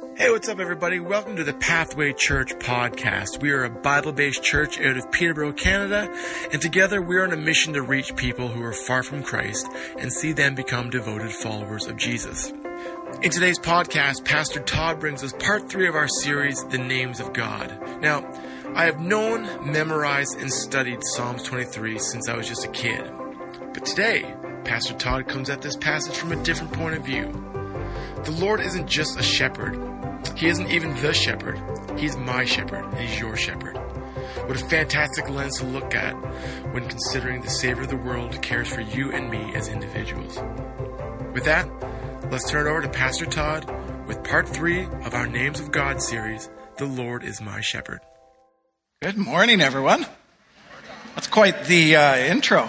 Hey, what's up, everybody? Welcome to the Pathway Church podcast. We are a Bible based church out of Peterborough, Canada, and together we are on a mission to reach people who are far from Christ and see them become devoted followers of Jesus. In today's podcast, Pastor Todd brings us part three of our series, The Names of God. Now, I have known, memorized, and studied Psalms 23 since I was just a kid. But today, Pastor Todd comes at this passage from a different point of view. The Lord isn't just a shepherd, He isn't even the shepherd. He's my shepherd, and He's your shepherd. What a fantastic lens to look at when considering the Savior of the world cares for you and me as individuals. With that, let's turn over to Pastor Todd with part three of our Names of God series The Lord is My Shepherd. Good morning, everyone. That's quite the uh, intro.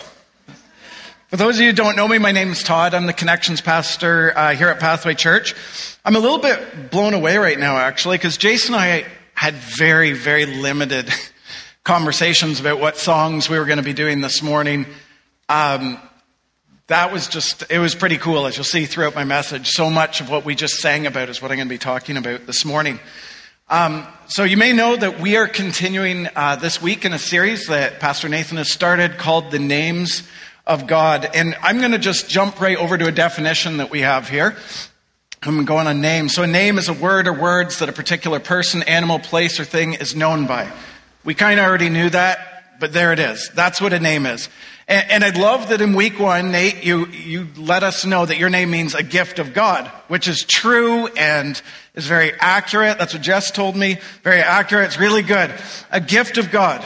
For those of you who don't know me, my name is Todd. I'm the connections pastor uh, here at Pathway Church. I'm a little bit blown away right now, actually, because Jason and I had very, very limited conversations about what songs we were going to be doing this morning. Um, that was just, it was pretty cool, as you'll see throughout my message. So much of what we just sang about is what I'm going to be talking about this morning. Um, so you may know that we are continuing uh, this week in a series that Pastor Nathan has started called The Names of God. And I'm going to just jump right over to a definition that we have here. I'm going on name. So a name is a word or words that a particular person, animal, place, or thing is known by. We kind of already knew that, but there it is. That's what a name is. And, and I'd love that in week one, Nate, you, you let us know that your name means a gift of God, which is true and is very accurate. That's what Jess told me. Very accurate. It's really good. A gift of God.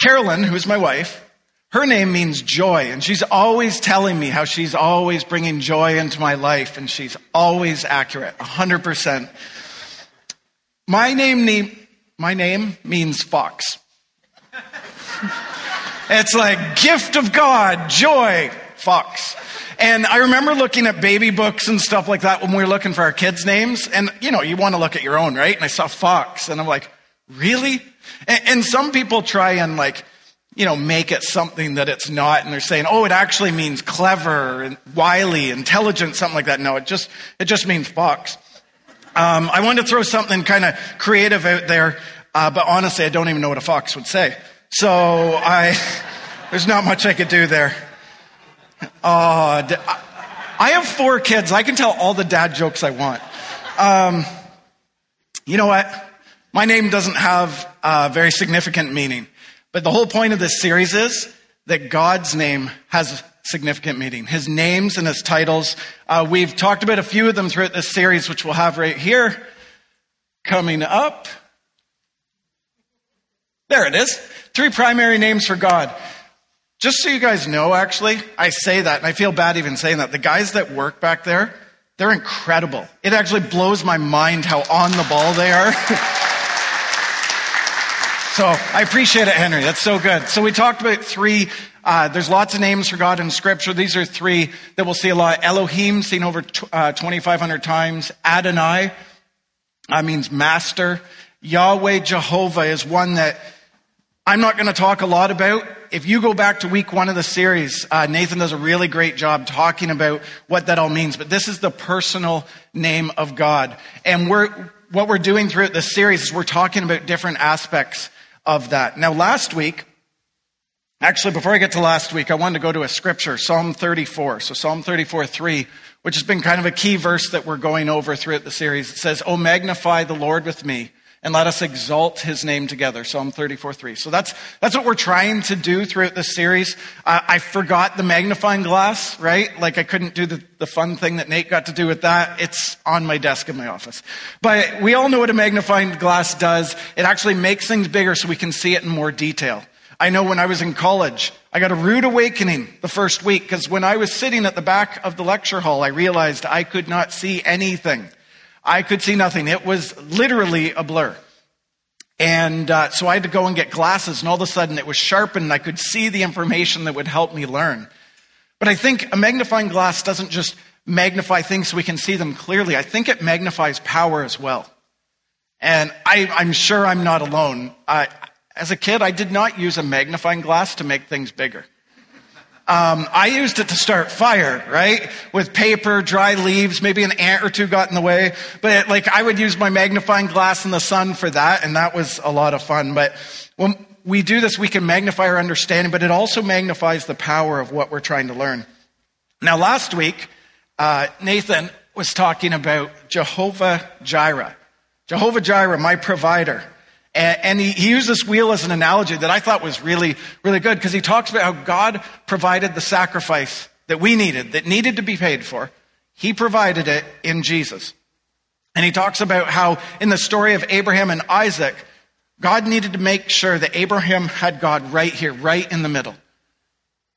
Carolyn, who's my wife, her name means joy, and she's always telling me how she's always bringing joy into my life, and she's always accurate, 100%. My name, my name means fox. it's like gift of God, joy, fox. And I remember looking at baby books and stuff like that when we were looking for our kids' names. And, you know, you want to look at your own, right? And I saw Fox, and I'm like, really? And, and some people try and, like, you know, make it something that it's not. And they're saying, oh, it actually means clever and wily, intelligent, something like that. No, it just, it just means fox. Um, I wanted to throw something kind of creative out there, uh, but honestly, I don't even know what a fox would say. So I, there's not much I could do there. Uh, I have four kids. I can tell all the dad jokes I want. Um, you know what? My name doesn't have a very significant meaning. But the whole point of this series is that God's name has significant meaning. His names and his titles. Uh, we've talked about a few of them throughout this series, which we'll have right here. Coming up. There it is. Three primary names for God. Just so you guys know, actually, I say that, and I feel bad even saying that. The guys that work back there, they're incredible. It actually blows my mind how on the ball they are. So I appreciate it, Henry. That's so good. So we talked about three. Uh, there's lots of names for God in Scripture. These are three that we'll see a lot. Elohim, seen over uh, 2,500 times. Adonai, that means master. Yahweh Jehovah is one that I'm not going to talk a lot about. If you go back to week one of the series, uh, Nathan does a really great job talking about what that all means. But this is the personal name of God. And we're, what we're doing throughout this series is we're talking about different aspects of that. Now, last week, actually, before I get to last week, I wanted to go to a scripture, Psalm 34. So, Psalm 34 3, which has been kind of a key verse that we're going over throughout the series. It says, Oh, magnify the Lord with me and let us exalt his name together. Psalm 34 3. So that's, that's what we're trying to do throughout this series. Uh, I forgot the magnifying glass, right? Like I couldn't do the, the fun thing that Nate got to do with that. It's on my desk in my office. But we all know what a magnifying glass does. It actually makes things bigger so we can see it in more detail. I know when I was in college, I got a rude awakening the first week because when I was sitting at the back of the lecture hall, I realized I could not see anything. I could see nothing. It was literally a blur. And uh, so I had to go and get glasses, and all of a sudden it was sharpened, I could see the information that would help me learn. But I think a magnifying glass doesn't just magnify things so we can see them clearly, I think it magnifies power as well. And I, am sure I'm not alone. I, as a kid, I did not use a magnifying glass to make things bigger. Um, I used it to start fire, right? With paper, dry leaves, maybe an ant or two got in the way. But like I would use my magnifying glass in the sun for that, and that was a lot of fun. But when we do this, we can magnify our understanding, but it also magnifies the power of what we're trying to learn. Now, last week, uh, Nathan was talking about Jehovah Jireh. Jehovah Jireh, my provider. And, and he, he, used this wheel as an analogy that I thought was really, really good because he talks about how God provided the sacrifice that we needed, that needed to be paid for. He provided it in Jesus. And he talks about how in the story of Abraham and Isaac, God needed to make sure that Abraham had God right here, right in the middle.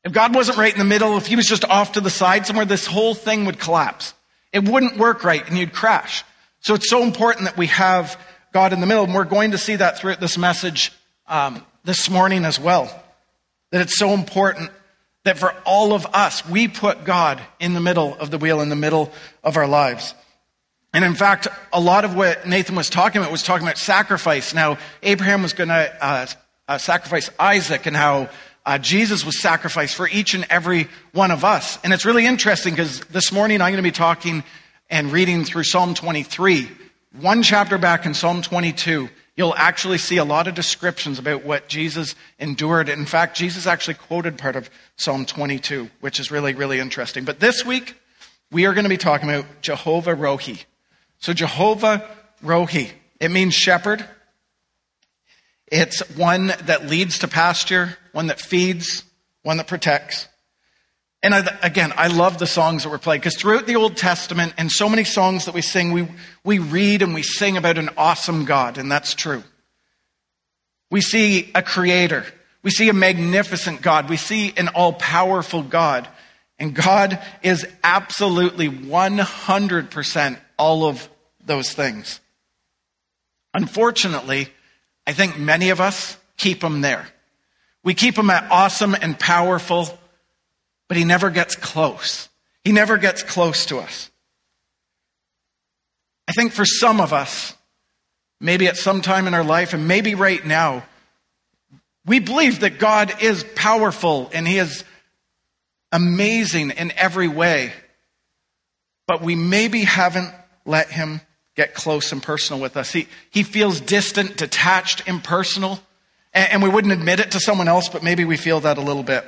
If God wasn't right in the middle, if he was just off to the side somewhere, this whole thing would collapse. It wouldn't work right and you'd crash. So it's so important that we have God in the middle. And we're going to see that throughout this message um, this morning as well. That it's so important that for all of us, we put God in the middle of the wheel, in the middle of our lives. And in fact, a lot of what Nathan was talking about was talking about sacrifice. Now, Abraham was going to uh, uh, sacrifice Isaac and how uh, Jesus was sacrificed for each and every one of us. And it's really interesting because this morning I'm going to be talking and reading through Psalm 23. One chapter back in Psalm 22, you'll actually see a lot of descriptions about what Jesus endured. In fact, Jesus actually quoted part of Psalm 22, which is really, really interesting. But this week, we are going to be talking about Jehovah Rohi. So, Jehovah Rohi, it means shepherd. It's one that leads to pasture, one that feeds, one that protects. And I, again, I love the songs that were played because throughout the Old Testament and so many songs that we sing, we, we read and we sing about an awesome God, and that's true. We see a creator. We see a magnificent God. We see an all powerful God. And God is absolutely 100% all of those things. Unfortunately, I think many of us keep him there. We keep him at awesome and powerful but he never gets close. He never gets close to us. I think for some of us, maybe at some time in our life, and maybe right now, we believe that God is powerful and he is amazing in every way, but we maybe haven't let him get close and personal with us. He, he feels distant, detached, impersonal, and, and we wouldn't admit it to someone else, but maybe we feel that a little bit.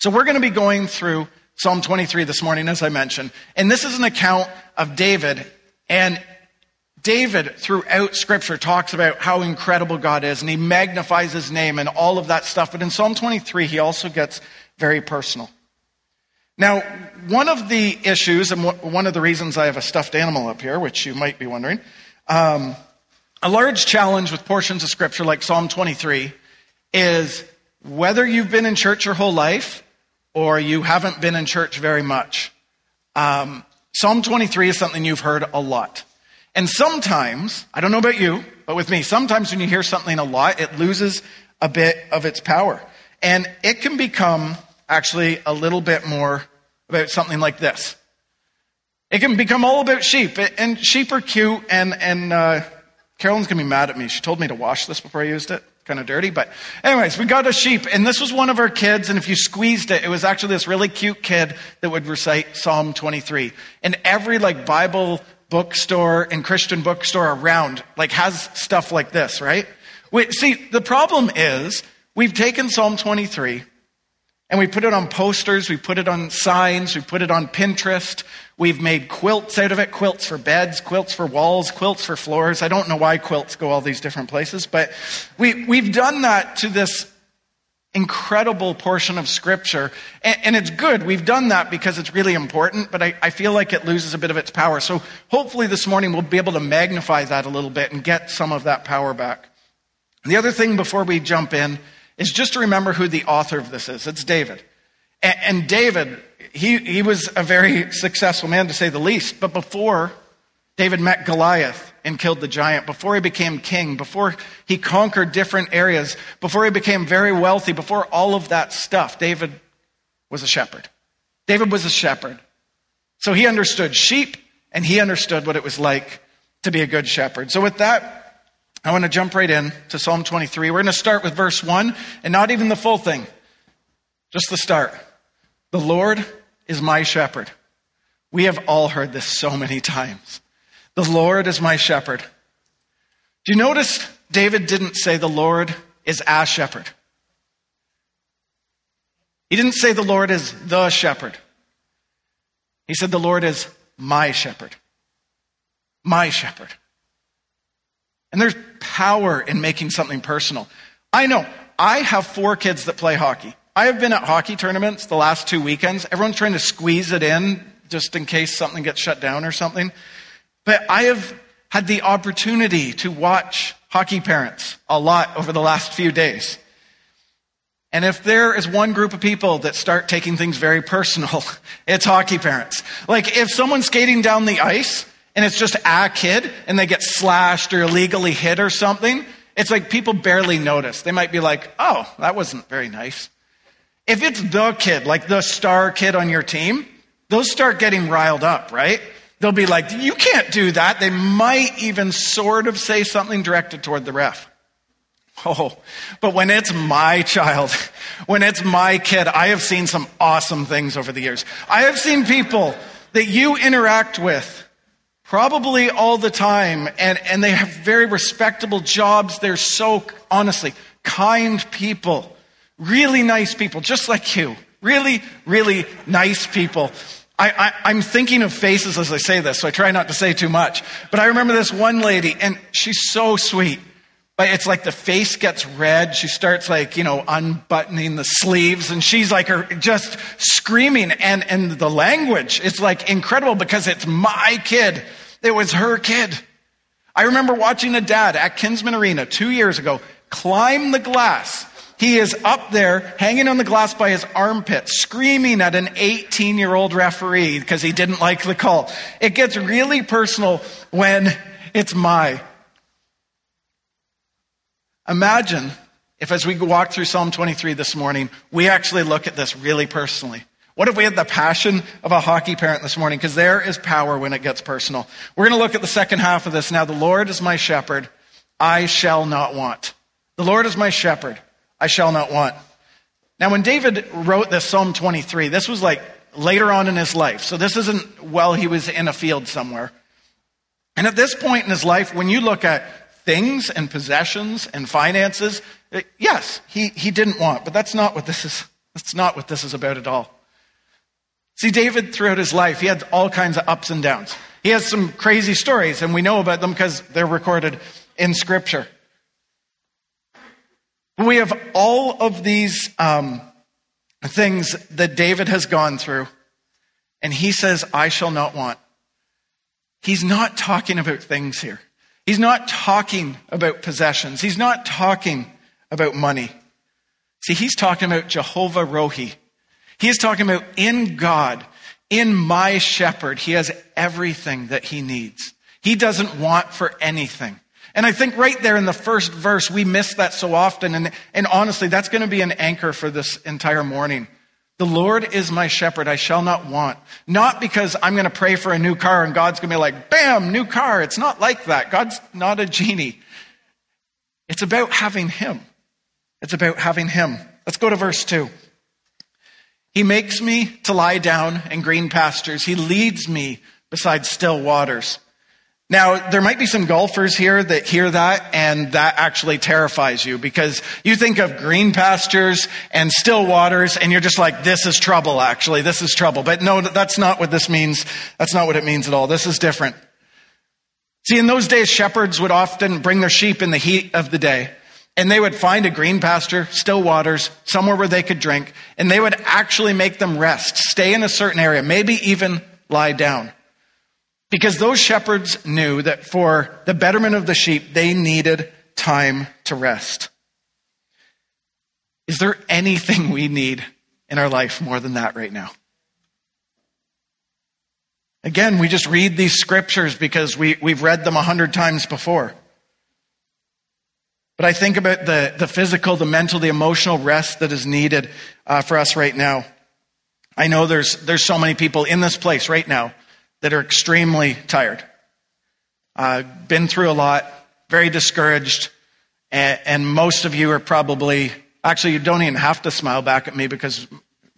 So we're going to be going through Psalm 23 this morning, as I mentioned. And this is an account of David. And David, throughout scripture, talks about how incredible God is and he magnifies his name and all of that stuff. But in Psalm 23, he also gets very personal. Now, one of the issues, and one of the reasons I have a stuffed animal up here, which you might be wondering, um, a large challenge with portions of scripture like Psalm 23 is whether you've been in church your whole life or you haven't been in church very much, um, Psalm 23 is something you've heard a lot. And sometimes, I don't know about you, but with me, sometimes when you hear something a lot, it loses a bit of its power. And it can become actually a little bit more about something like this. It can become all about sheep, and sheep are cute, and, and uh, Carolyn's gonna be mad at me. She told me to wash this before I used it kind of dirty. But anyways, we got a sheep and this was one of our kids. And if you squeezed it, it was actually this really cute kid that would recite Psalm 23. And every like Bible bookstore and Christian bookstore around like has stuff like this, right? We, see, the problem is we've taken Psalm 23 and we put it on posters, we put it on signs, we put it on Pinterest. We've made quilts out of it, quilts for beds, quilts for walls, quilts for floors. I don't know why quilts go all these different places, but we, we've done that to this incredible portion of scripture. And, and, it's good. We've done that because it's really important, but I, I feel like it loses a bit of its power. So hopefully this morning we'll be able to magnify that a little bit and get some of that power back. The other thing before we jump in is just to remember who the author of this is. It's David. And, and David, he, he was a very successful man to say the least. But before David met Goliath and killed the giant, before he became king, before he conquered different areas, before he became very wealthy, before all of that stuff, David was a shepherd. David was a shepherd. So he understood sheep and he understood what it was like to be a good shepherd. So with that, I want to jump right in to Psalm 23. We're going to start with verse 1 and not even the full thing. Just the start. The Lord is my shepherd. We have all heard this so many times. The Lord is my shepherd. Do you notice David didn't say the Lord is a shepherd? He didn't say the Lord is the shepherd. He said the Lord is my shepherd. My shepherd. And there's power in making something personal. I know. I have four kids that play hockey. I have been at hockey tournaments the last two weekends. Everyone's trying to squeeze it in just in case something gets shut down or something. But I have had the opportunity to watch hockey parents a lot over the last few days. And if there is one group of people that start taking things very personal, it's hockey parents. Like if someone's skating down the ice and it's just a kid and they get slashed or illegally hit or something, it's like people barely notice. They might be like, oh, that wasn't very nice. If it's the kid, like the star kid on your team, those start getting riled up, right? They'll be like, you can't do that. They might even sort of say something directed toward the ref. Oh, but when it's my child, when it's my kid, I have seen some awesome things over the years. I have seen people that you interact with probably all the time and, and they have very respectable jobs. They're so, honestly, kind people, really nice people, just like you. Really, really nice people. I, am thinking of faces as I say this, so I try not to say too much. But I remember this one lady, and she's so sweet. But it's like the face gets red. She starts like, you know, unbuttoning the sleeves and she's like her just screaming. And, and the language is like incredible because it's my kid. It was her kid. I remember watching a dad at Kinsmen Arena two years ago climb the glass. He is up there hanging on the glass by his armpit, screaming at an 18 year old referee because he didn't like the call. It gets really personal when it's my Imagine if, as we walk through Psalm 23 this morning, we actually look at this really personally. What if we had the passion of a hockey parent this morning? Because there is power when it gets personal. We're going to look at the second half of this now. The Lord is my shepherd, I shall not want. The Lord is my shepherd, I shall not want. Now, when David wrote this Psalm 23, this was like later on in his life. So this isn't while he was in a field somewhere. And at this point in his life, when you look at things and possessions and finances. Uh, yes, he, he didn't want, but that's not what this is. That's not what this is about at all. See, David, throughout his life, he had all kinds of ups and downs. He has some crazy stories, and we know about them because they're recorded in Scripture. We have all of these um, things that David has gone through, and he says, I shall not want. He's not talking about things here. He's not talking about possessions. He's not talking about money. See, he's talking about Jehovah Rohi. He is talking about in God, in my shepherd, he has everything that he needs. He doesn't want for anything. And I think right there in the first verse, we miss that so often. And, and honestly, that's going to be an anchor for this entire morning. The Lord is my shepherd, I shall not want. Not because I'm going to pray for a new car and God's going to be like, bam, new car. It's not like that. God's not a genie. It's about having Him. It's about having Him. Let's go to verse 2. He makes me to lie down in green pastures. He leads me beside still waters. Now, there might be some golfers here that hear that and that actually terrifies you because you think of green pastures and still waters and you're just like, this is trouble, actually. This is trouble. But no, that's not what this means. That's not what it means at all. This is different. See, in those days, shepherds would often bring their sheep in the heat of the day and they would find a green pasture, still waters, somewhere where they could drink, and they would actually make them rest, stay in a certain area, maybe even lie down. Because those shepherds knew that for the betterment of the sheep, they needed time to rest. Is there anything we need in our life more than that right now? Again, we just read these scriptures because we, we've read them a hundred times before. But I think about the, the physical, the mental, the emotional rest that is needed uh, for us right now. I know there's, there's so many people in this place right now that are extremely tired. Uh, been through a lot, very discouraged, and, and most of you are probably Actually, you don't even have to smile back at me because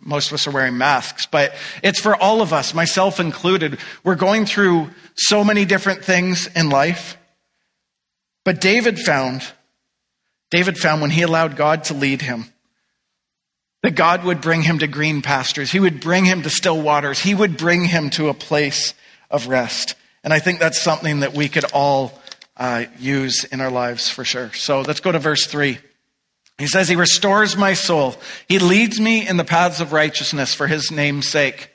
most of us are wearing masks, but it's for all of us, myself included. We're going through so many different things in life. But David found, David found when he allowed God to lead him, that God would bring him to green pastures. He would bring him to still waters. He would bring him to a place of rest. And I think that's something that we could all uh, use in our lives for sure. So let's go to verse 3. He says, He restores my soul. He leads me in the paths of righteousness for His name's sake.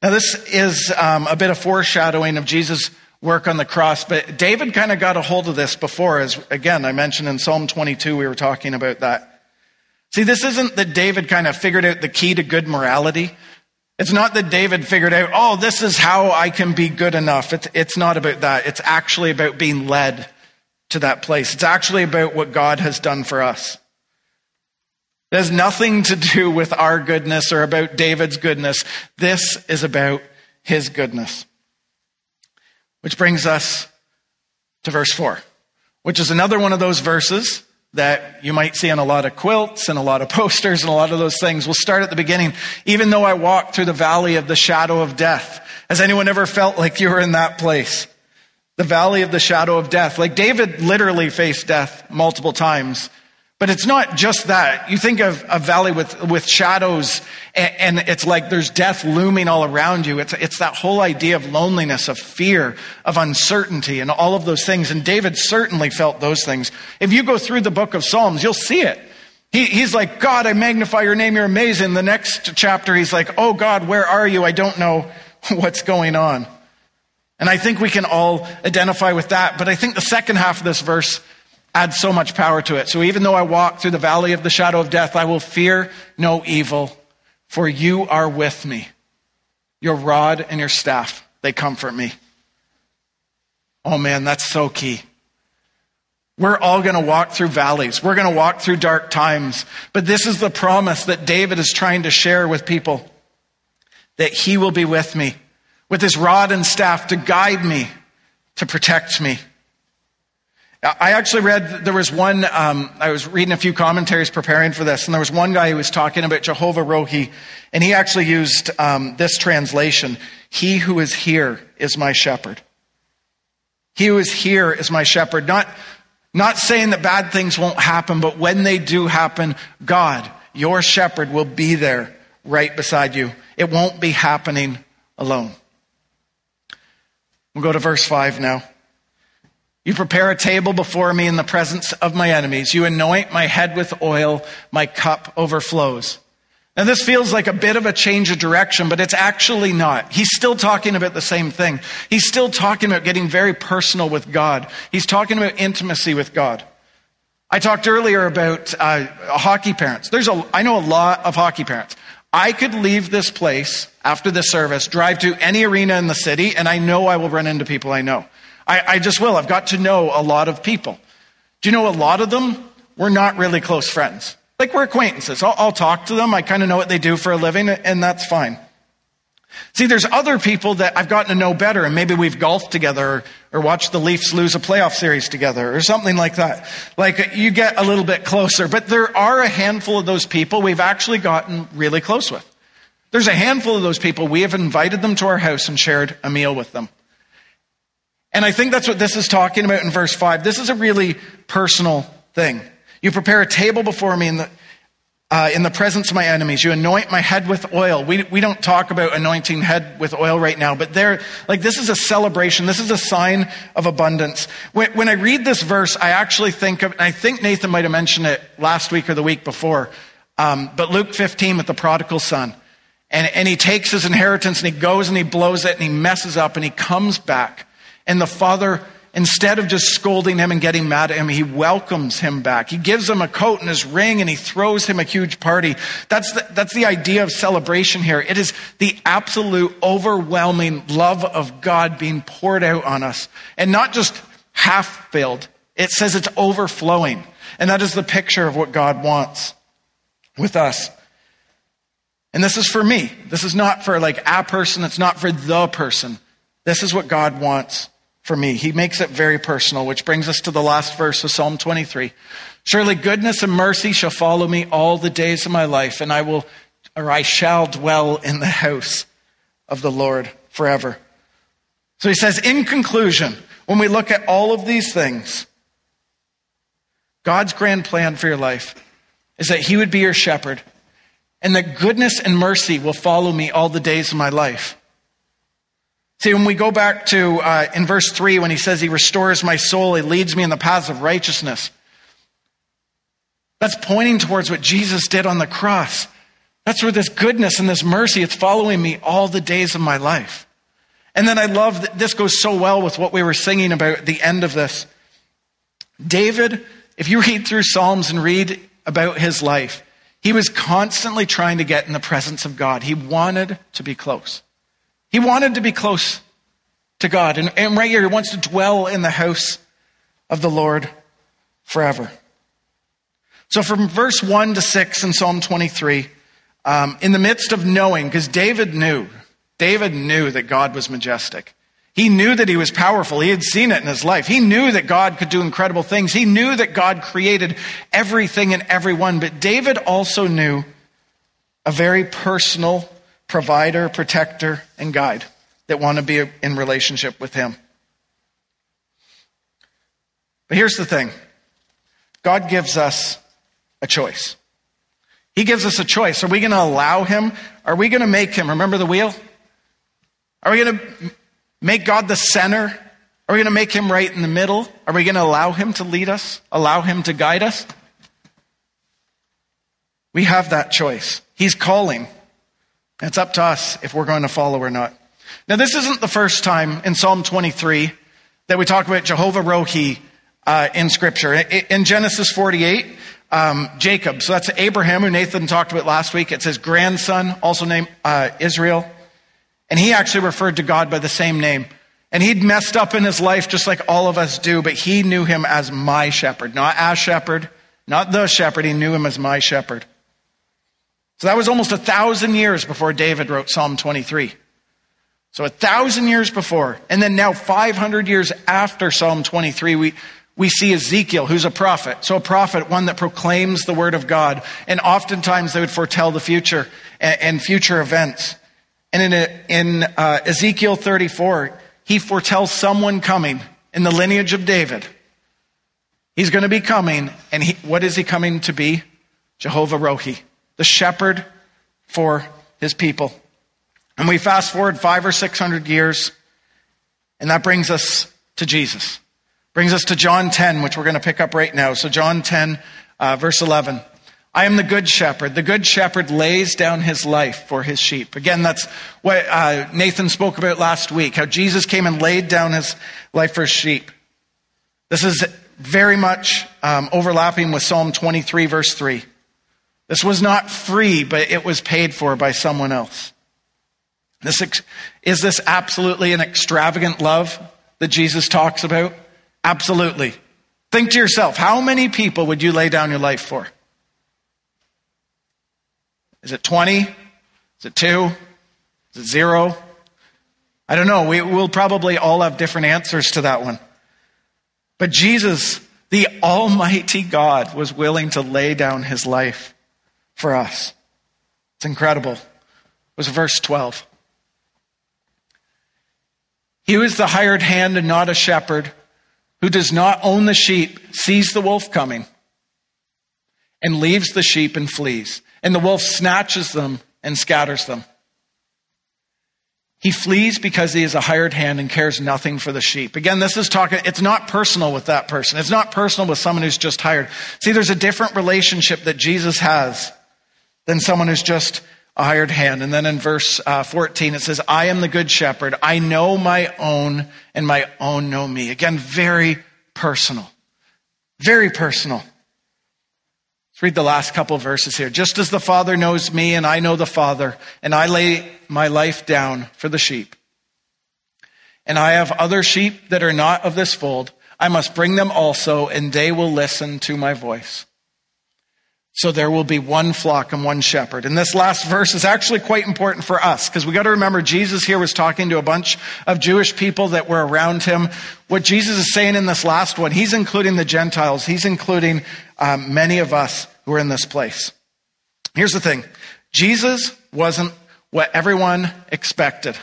Now, this is um, a bit of foreshadowing of Jesus' work on the cross, but David kind of got a hold of this before, as again, I mentioned in Psalm 22, we were talking about that. See, this isn't that David kind of figured out the key to good morality. It's not that David figured out, oh, this is how I can be good enough. It's, it's not about that. It's actually about being led to that place. It's actually about what God has done for us. It has nothing to do with our goodness or about David's goodness. This is about his goodness. Which brings us to verse 4, which is another one of those verses that you might see on a lot of quilts and a lot of posters and a lot of those things. We'll start at the beginning. Even though I walk through the valley of the shadow of death. Has anyone ever felt like you were in that place? The valley of the shadow of death. Like David literally faced death multiple times but it's not just that. You think of a valley with, with shadows and, and, it's like there's death looming all around you. It's, it's that whole idea of loneliness, of fear, of uncertainty and all of those things. And David certainly felt those things. If you go through the book of Psalms, you'll see it. He, he's like, God, I magnify your name. You're amazing. The next chapter, he's like, Oh God, where are you? I don't know what's going on. And I think we can all identify with that. But I think the second half of this verse adds so much power to it. So even though I walk through the valley of the shadow of death, I will fear no evil, for you are with me. Your rod and your staff, they comfort me. Oh man, that's so key. We're all going to walk through valleys. We're going to walk through dark times. But this is the promise that David is trying to share with people that he will be with me with his rod and staff to guide me, to protect me. I actually read, there was one, um, I was reading a few commentaries preparing for this, and there was one guy who was talking about Jehovah Rohi, and he actually used um, this translation He who is here is my shepherd. He who is here is my shepherd. Not, not saying that bad things won't happen, but when they do happen, God, your shepherd, will be there right beside you. It won't be happening alone. We'll go to verse 5 now. You prepare a table before me in the presence of my enemies. You anoint my head with oil. My cup overflows. Now, this feels like a bit of a change of direction, but it's actually not. He's still talking about the same thing. He's still talking about getting very personal with God. He's talking about intimacy with God. I talked earlier about uh, hockey parents. There's a, I know a lot of hockey parents. I could leave this place after this service, drive to any arena in the city, and I know I will run into people I know. I, I just will. I've got to know a lot of people. Do you know a lot of them? We're not really close friends. Like we're acquaintances. I'll, I'll talk to them. I kind of know what they do for a living, and that's fine. See, there's other people that I've gotten to know better, and maybe we've golfed together or, or, watched the Leafs lose a playoff series together or something like that. Like you get a little bit closer, but there are a handful of those people we've actually gotten really close with. There's a handful of those people we have invited them to our house and shared a meal with them. And I think that's what this is talking about in verse 5. This is a really personal thing. You prepare a table before me in the, uh, in the presence of my enemies. You anoint my head with oil. We, we don't talk about anointing head with oil right now, but there, like, this is a celebration. This is a sign of abundance. When, when I read this verse, I actually think of, I think Nathan might have mentioned it last week or the week before, um, but Luke 15 with the prodigal son. And, and he takes his inheritance and he goes and he blows it and he messes up and he comes back. And the father, instead of just scolding him and getting mad at him, he welcomes him back. He gives him a coat and his ring and he throws him a huge party. That's the, that's the idea of celebration here. It is the absolute overwhelming love of God being poured out on us and not just half filled. It says it's overflowing. And that is the picture of what God wants with us. And this is for me. This is not for like a person. It's not for the person. This is what God wants for me. He makes it very personal, which brings us to the last verse of Psalm 23. Surely goodness and mercy shall follow me all the days of my life, and I will, or I shall dwell in the house of the Lord forever. So he says, in conclusion, when we look at all of these things, God's grand plan for your life is that he would be your shepherd, and that goodness and mercy will follow me all the days of my life. See, when we go back to uh, in verse 3, when he says, He restores my soul, He leads me in the paths of righteousness, that's pointing towards what Jesus did on the cross. That's where this goodness and this mercy, it's following me all the days of my life. And then I love that this goes so well with what we were singing about the end of this. David, if you read through Psalms and read about his life, he was constantly trying to get in the presence of God. He wanted to be close. He wanted to be close to God. And, and right here, he wants to dwell in the house of the Lord forever. So from verse 1 to 6 in Psalm 23, um, in the midst of knowing, because David knew, David knew that God was majestic. He knew that he was powerful. He had seen it in his life. He knew that God could do incredible things. He knew that God created everything and everyone. But David also knew a very personal provider, protector, and guide that want to be in relationship with Him. But here's the thing God gives us a choice. He gives us a choice. Are we going to allow Him? Are we going to make Him, remember the wheel? Are we going to make God the center? Are we going to make Him right in the middle? Are we going to allow Him to lead us? Allow Him to guide us? We have that choice. He's calling. It's up to us if we're going to follow or not. Now, this isn't the first time in Psalm 23 that we talk about Jehovah Rohi uh, in Scripture. In Genesis 48, um, Jacob, so that's Abraham, who Nathan talked about last week. It's his grandson, also named uh, Israel. And he actually referred to God by the same name. And he'd messed up in his life just like all of us do, but he knew him as my shepherd, not as shepherd, not the shepherd. He knew him as my shepherd. So that was almost a thousand years before David wrote Psalm 23. So a thousand years before. And then now 500 years after Psalm 23, we, we see Ezekiel, who's a prophet. So a prophet, one that proclaims the word of God. And oftentimes they would foretell the future and, and future events. And in, a, in uh, Ezekiel 34, he foretells someone coming in the lineage of David. He's going to be coming, and he, what is he coming to be? Jehovah Rohi the shepherd for his people. And we fast forward five or six hundred years, and that brings us to Jesus. Brings us to John 10, which we're going to pick up right now. So, John 10, uh, verse 11. I am the good shepherd. The good shepherd lays down his life for his sheep. Again, that's what uh, Nathan spoke about last week, how Jesus came and laid down his life for his sheep. This is very much um, overlapping with Psalm 23, verse 3. This was not free, but it was paid for by someone else. This, is this absolutely an extravagant love that Jesus talks about? Absolutely. Think to yourself, how many people would you lay down your life for? Is it 20? Is it 2? Is it 0? I don't know. We, will probably all have different answers to that one. But Jesus, the Almighty God, was willing to lay down his life for us. It's incredible. It was verse 12. He is the hired hand and not a shepherd, who does not own the sheep, sees the wolf coming and leaves the sheep and flees. And the wolf snatches them and scatters them. He flees because he is a hired hand and cares nothing for the sheep. Again, this is talking, it's not personal with that person. It's not personal with someone who's just hired. See, there's a different relationship that Jesus has than someone who's just a hired hand. And then in verse uh, 14, it says, I am the good shepherd. I know my own, and my own know me. Again, very personal. Very personal. Let's read the last couple verses here. Just as the Father knows me, and I know the Father, and I lay my life down for the sheep. And I have other sheep that are not of this fold. I must bring them also, and they will listen to my voice. So there will be one flock and one shepherd. And this last verse is actually quite important for us because we got to remember Jesus here was talking to a bunch of Jewish people that were around him. What Jesus is saying in this last one, he's including the Gentiles. He's including um, many of us who are in this place. Here's the thing. Jesus wasn't what everyone expected,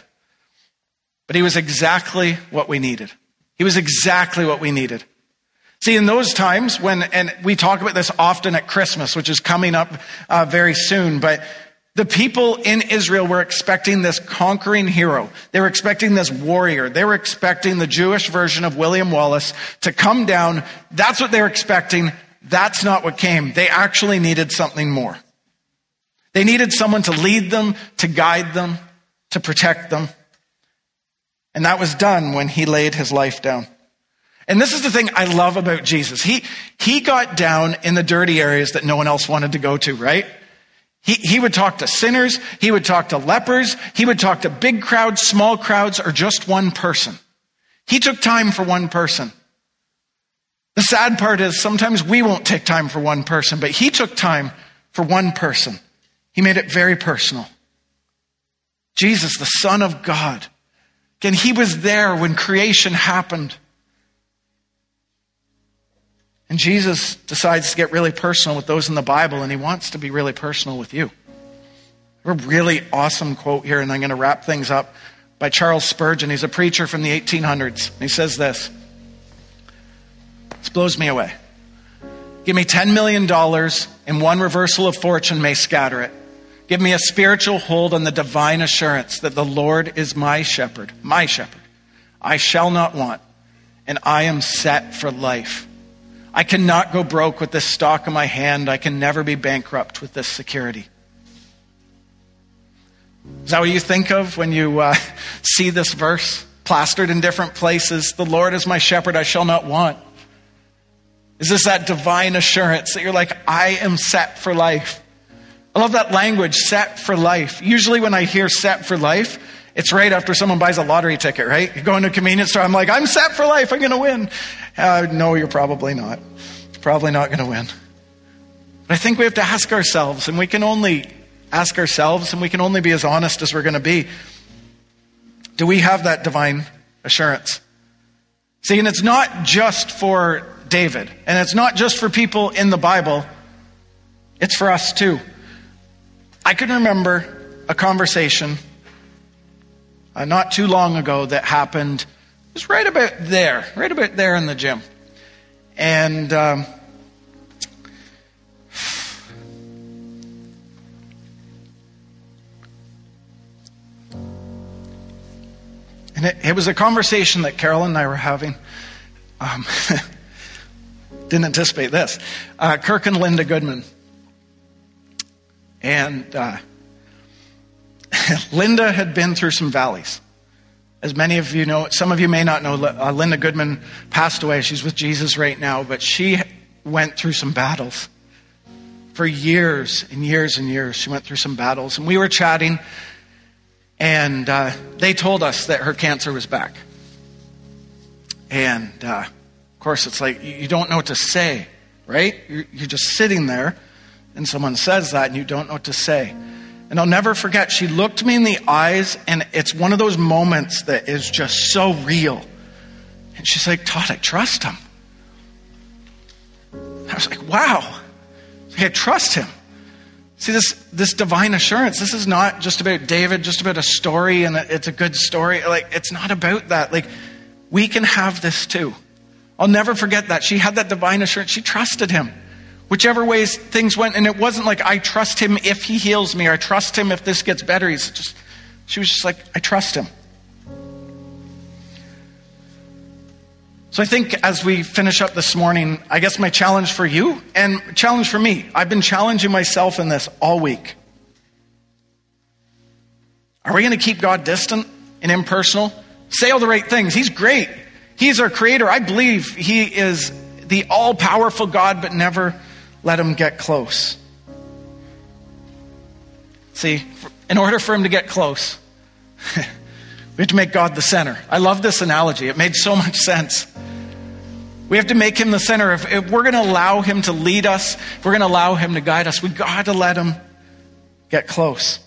but he was exactly what we needed. He was exactly what we needed. See, in those times when, and we talk about this often at Christmas, which is coming up uh, very soon, but the people in Israel were expecting this conquering hero. They were expecting this warrior. They were expecting the Jewish version of William Wallace to come down. That's what they were expecting. That's not what came. They actually needed something more. They needed someone to lead them, to guide them, to protect them. And that was done when he laid his life down. And this is the thing I love about Jesus. He, he got down in the dirty areas that no one else wanted to go to, right? He, he would talk to sinners. He would talk to lepers. He would talk to big crowds, small crowds, or just one person. He took time for one person. The sad part is sometimes we won't take time for one person, but he took time for one person. He made it very personal. Jesus, the Son of God. Again, he was there when creation happened. And Jesus decides to get really personal with those in the Bible, and he wants to be really personal with you. A really awesome quote here, and I'm going to wrap things up by Charles Spurgeon. He's a preacher from the 1800s. He says this This blows me away. Give me $10 million, and one reversal of fortune may scatter it. Give me a spiritual hold on the divine assurance that the Lord is my shepherd, my shepherd. I shall not want, and I am set for life. I cannot go broke with this stock in my hand. I can never be bankrupt with this security. Is that what you think of when you uh, see this verse plastered in different places? The Lord is my shepherd, I shall not want. Is this that divine assurance that you're like, I am set for life? I love that language, set for life. Usually when I hear set for life, it's right after someone buys a lottery ticket, right? You go into a convenience store, I'm like, I'm set for life, I'm going to win. Uh, no, you're probably not. Probably not going to win. But I think we have to ask ourselves, and we can only ask ourselves, and we can only be as honest as we're going to be. Do we have that divine assurance? See, and it's not just for David, and it's not just for people in the Bible, it's for us too. I can remember a conversation uh, not too long ago that happened. Was right about there, right about there in the gym. And um, and it, it, was a conversation that Carolyn and I were having. Um, didn't anticipate this. Uh, Kirk and Linda Goodman. And uh, Linda had been through some valleys. As many of you know, some of you may not know, uh, Linda Goodman passed away. She's with Jesus right now, but she went through some battles. For years and years and years, she went through some battles. And we were chatting, and uh, they told us that her cancer was back. And uh, of course, it's like you don't know what to say, right? You're, you're just sitting there, and someone says that, and you don't know what to say. And I'll never forget, she looked me in the eyes, and it's one of those moments that is just so real. And she's like, Todd, I trust him. I was like, wow. I trust him. See, this, this divine assurance, this is not just about David, just about a story, and it's a good story. Like, it's not about that. Like, we can have this too. I'll never forget that. She had that divine assurance. She trusted him whichever ways things went. And it wasn't like, I trust him if he heals me, or I trust him if this gets better. He's just, she was just like, I trust him. So I think as we finish up this morning, I guess my challenge for you and challenge for me, I've been challenging myself in this all week. Are we going to keep God distant and impersonal? Say all the right things. He's great. He's our creator. I believe He is the all powerful God, but never let him get close. See, in order for him to get close, we have to make God the center. I love this analogy. It made so much sense. We have to make him the center. If, if we're going to allow him to lead us, if we're going to allow him to guide us, we've got to let him get close.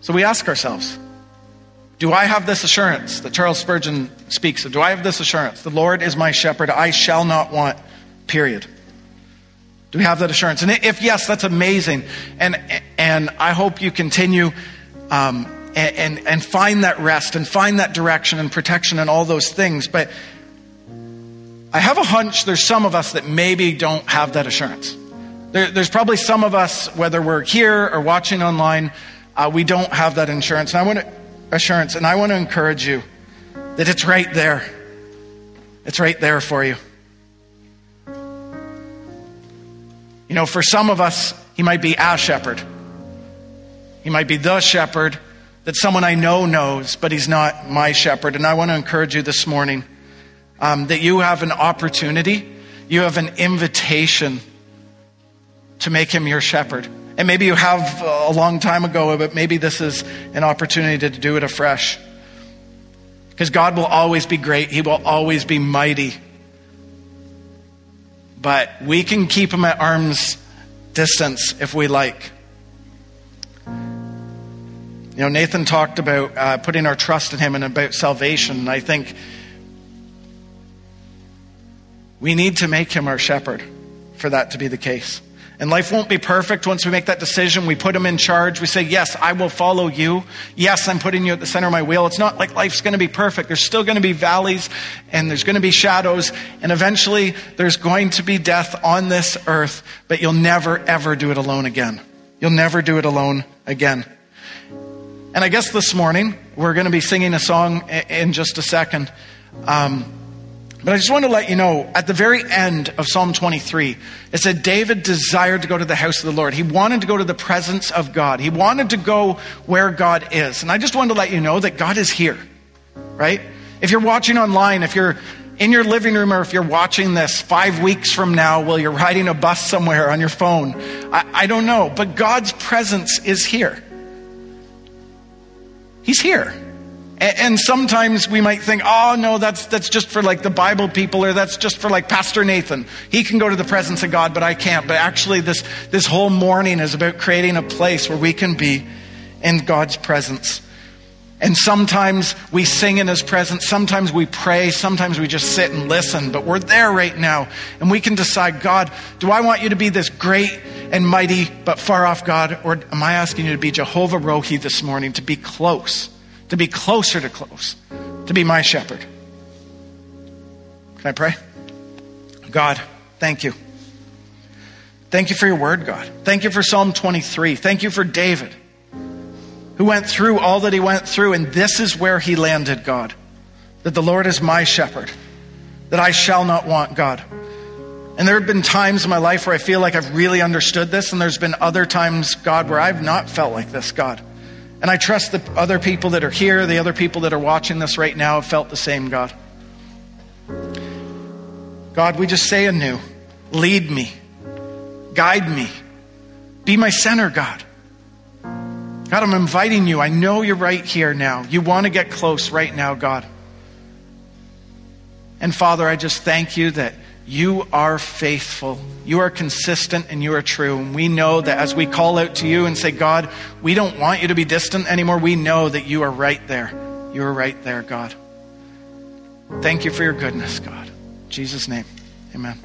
So we ask ourselves, do I have this assurance that Charles Spurgeon speaks of? Do I have this assurance? The Lord is my shepherd. I shall not want, period. Do we have that assurance? And if yes, that's amazing. And, and I hope you continue um, and, and, and find that rest and find that direction and protection and all those things. But I have a hunch there's some of us that maybe don't have that assurance. There, there's probably some of us, whether we're here or watching online, uh, we don't have that insurance. And I want to, assurance, and I want to encourage you that it's right there. It's right there for you. You know, for some of us, he might be a shepherd. He might be the shepherd that someone I know knows, but he's not my shepherd. And I want to encourage you this morning um, that you have an opportunity, you have an invitation to make him your shepherd. And maybe you have a long time ago, but maybe this is an opportunity to do it afresh. Because God will always be great, He will always be mighty. But we can keep Him at arm's distance if we like. You know, Nathan talked about uh, putting our trust in Him and about salvation. And I think we need to make Him our shepherd for that to be the case. And life won't be perfect once we make that decision. We put him in charge. We say, Yes, I will follow you. Yes, I'm putting you at the center of my wheel. It's not like life's going to be perfect. There's still going to be valleys and there's going to be shadows. And eventually there's going to be death on this earth, but you'll never, ever do it alone again. You'll never do it alone again. And I guess this morning we're going to be singing a song in just a second. Um, but I just want to let you know, at the very end of Psalm 23, it said David desired to go to the house of the Lord. He wanted to go to the presence of God. He wanted to go where God is. And I just wanted to let you know that God is here, right? If you're watching online, if you're in your living room, or if you're watching this five weeks from now while you're riding a bus somewhere on your phone, I, I don't know. But God's presence is here. He's here. And sometimes we might think, oh no, that's, that's just for like the Bible people or that's just for like Pastor Nathan. He can go to the presence of God, but I can't. But actually this, this whole morning is about creating a place where we can be in God's presence. And sometimes we sing in His presence, sometimes we pray, sometimes we just sit and listen, but we're there right now. And we can decide, God, do I want you to be this great and mighty but far off God? Or am I asking you to be Jehovah Rohi this morning, to be close? To be closer to close, to be my shepherd. Can I pray? God, thank you. Thank you for your word, God. Thank you for Psalm 23. Thank you for David, who went through all that he went through, and this is where he landed, God. That the Lord is my shepherd, that I shall not want, God. And there have been times in my life where I feel like I've really understood this, and there's been other times, God, where I've not felt like this, God. And I trust the other people that are here, the other people that are watching this right now, have felt the same, God. God, we just say anew lead me, guide me, be my center, God. God, I'm inviting you. I know you're right here now. You want to get close right now, God. And Father, I just thank you that you are faithful. You are consistent and you are true. And we know that as we call out to you and say, God, we don't want you to be distant anymore, we know that you are right there. You are right there, God. Thank you for your goodness, God. In Jesus' name, amen.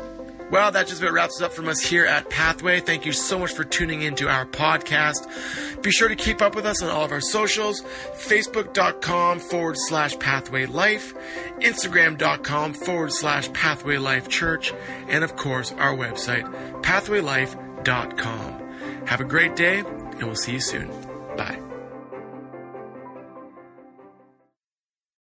Well, that just about wraps up from us here at Pathway. Thank you so much for tuning into our podcast. Be sure to keep up with us on all of our socials facebook.com forward slash pathway life, instagram.com forward slash pathway life church, and of course our website, pathwaylife.com. Have a great day, and we'll see you soon. Bye.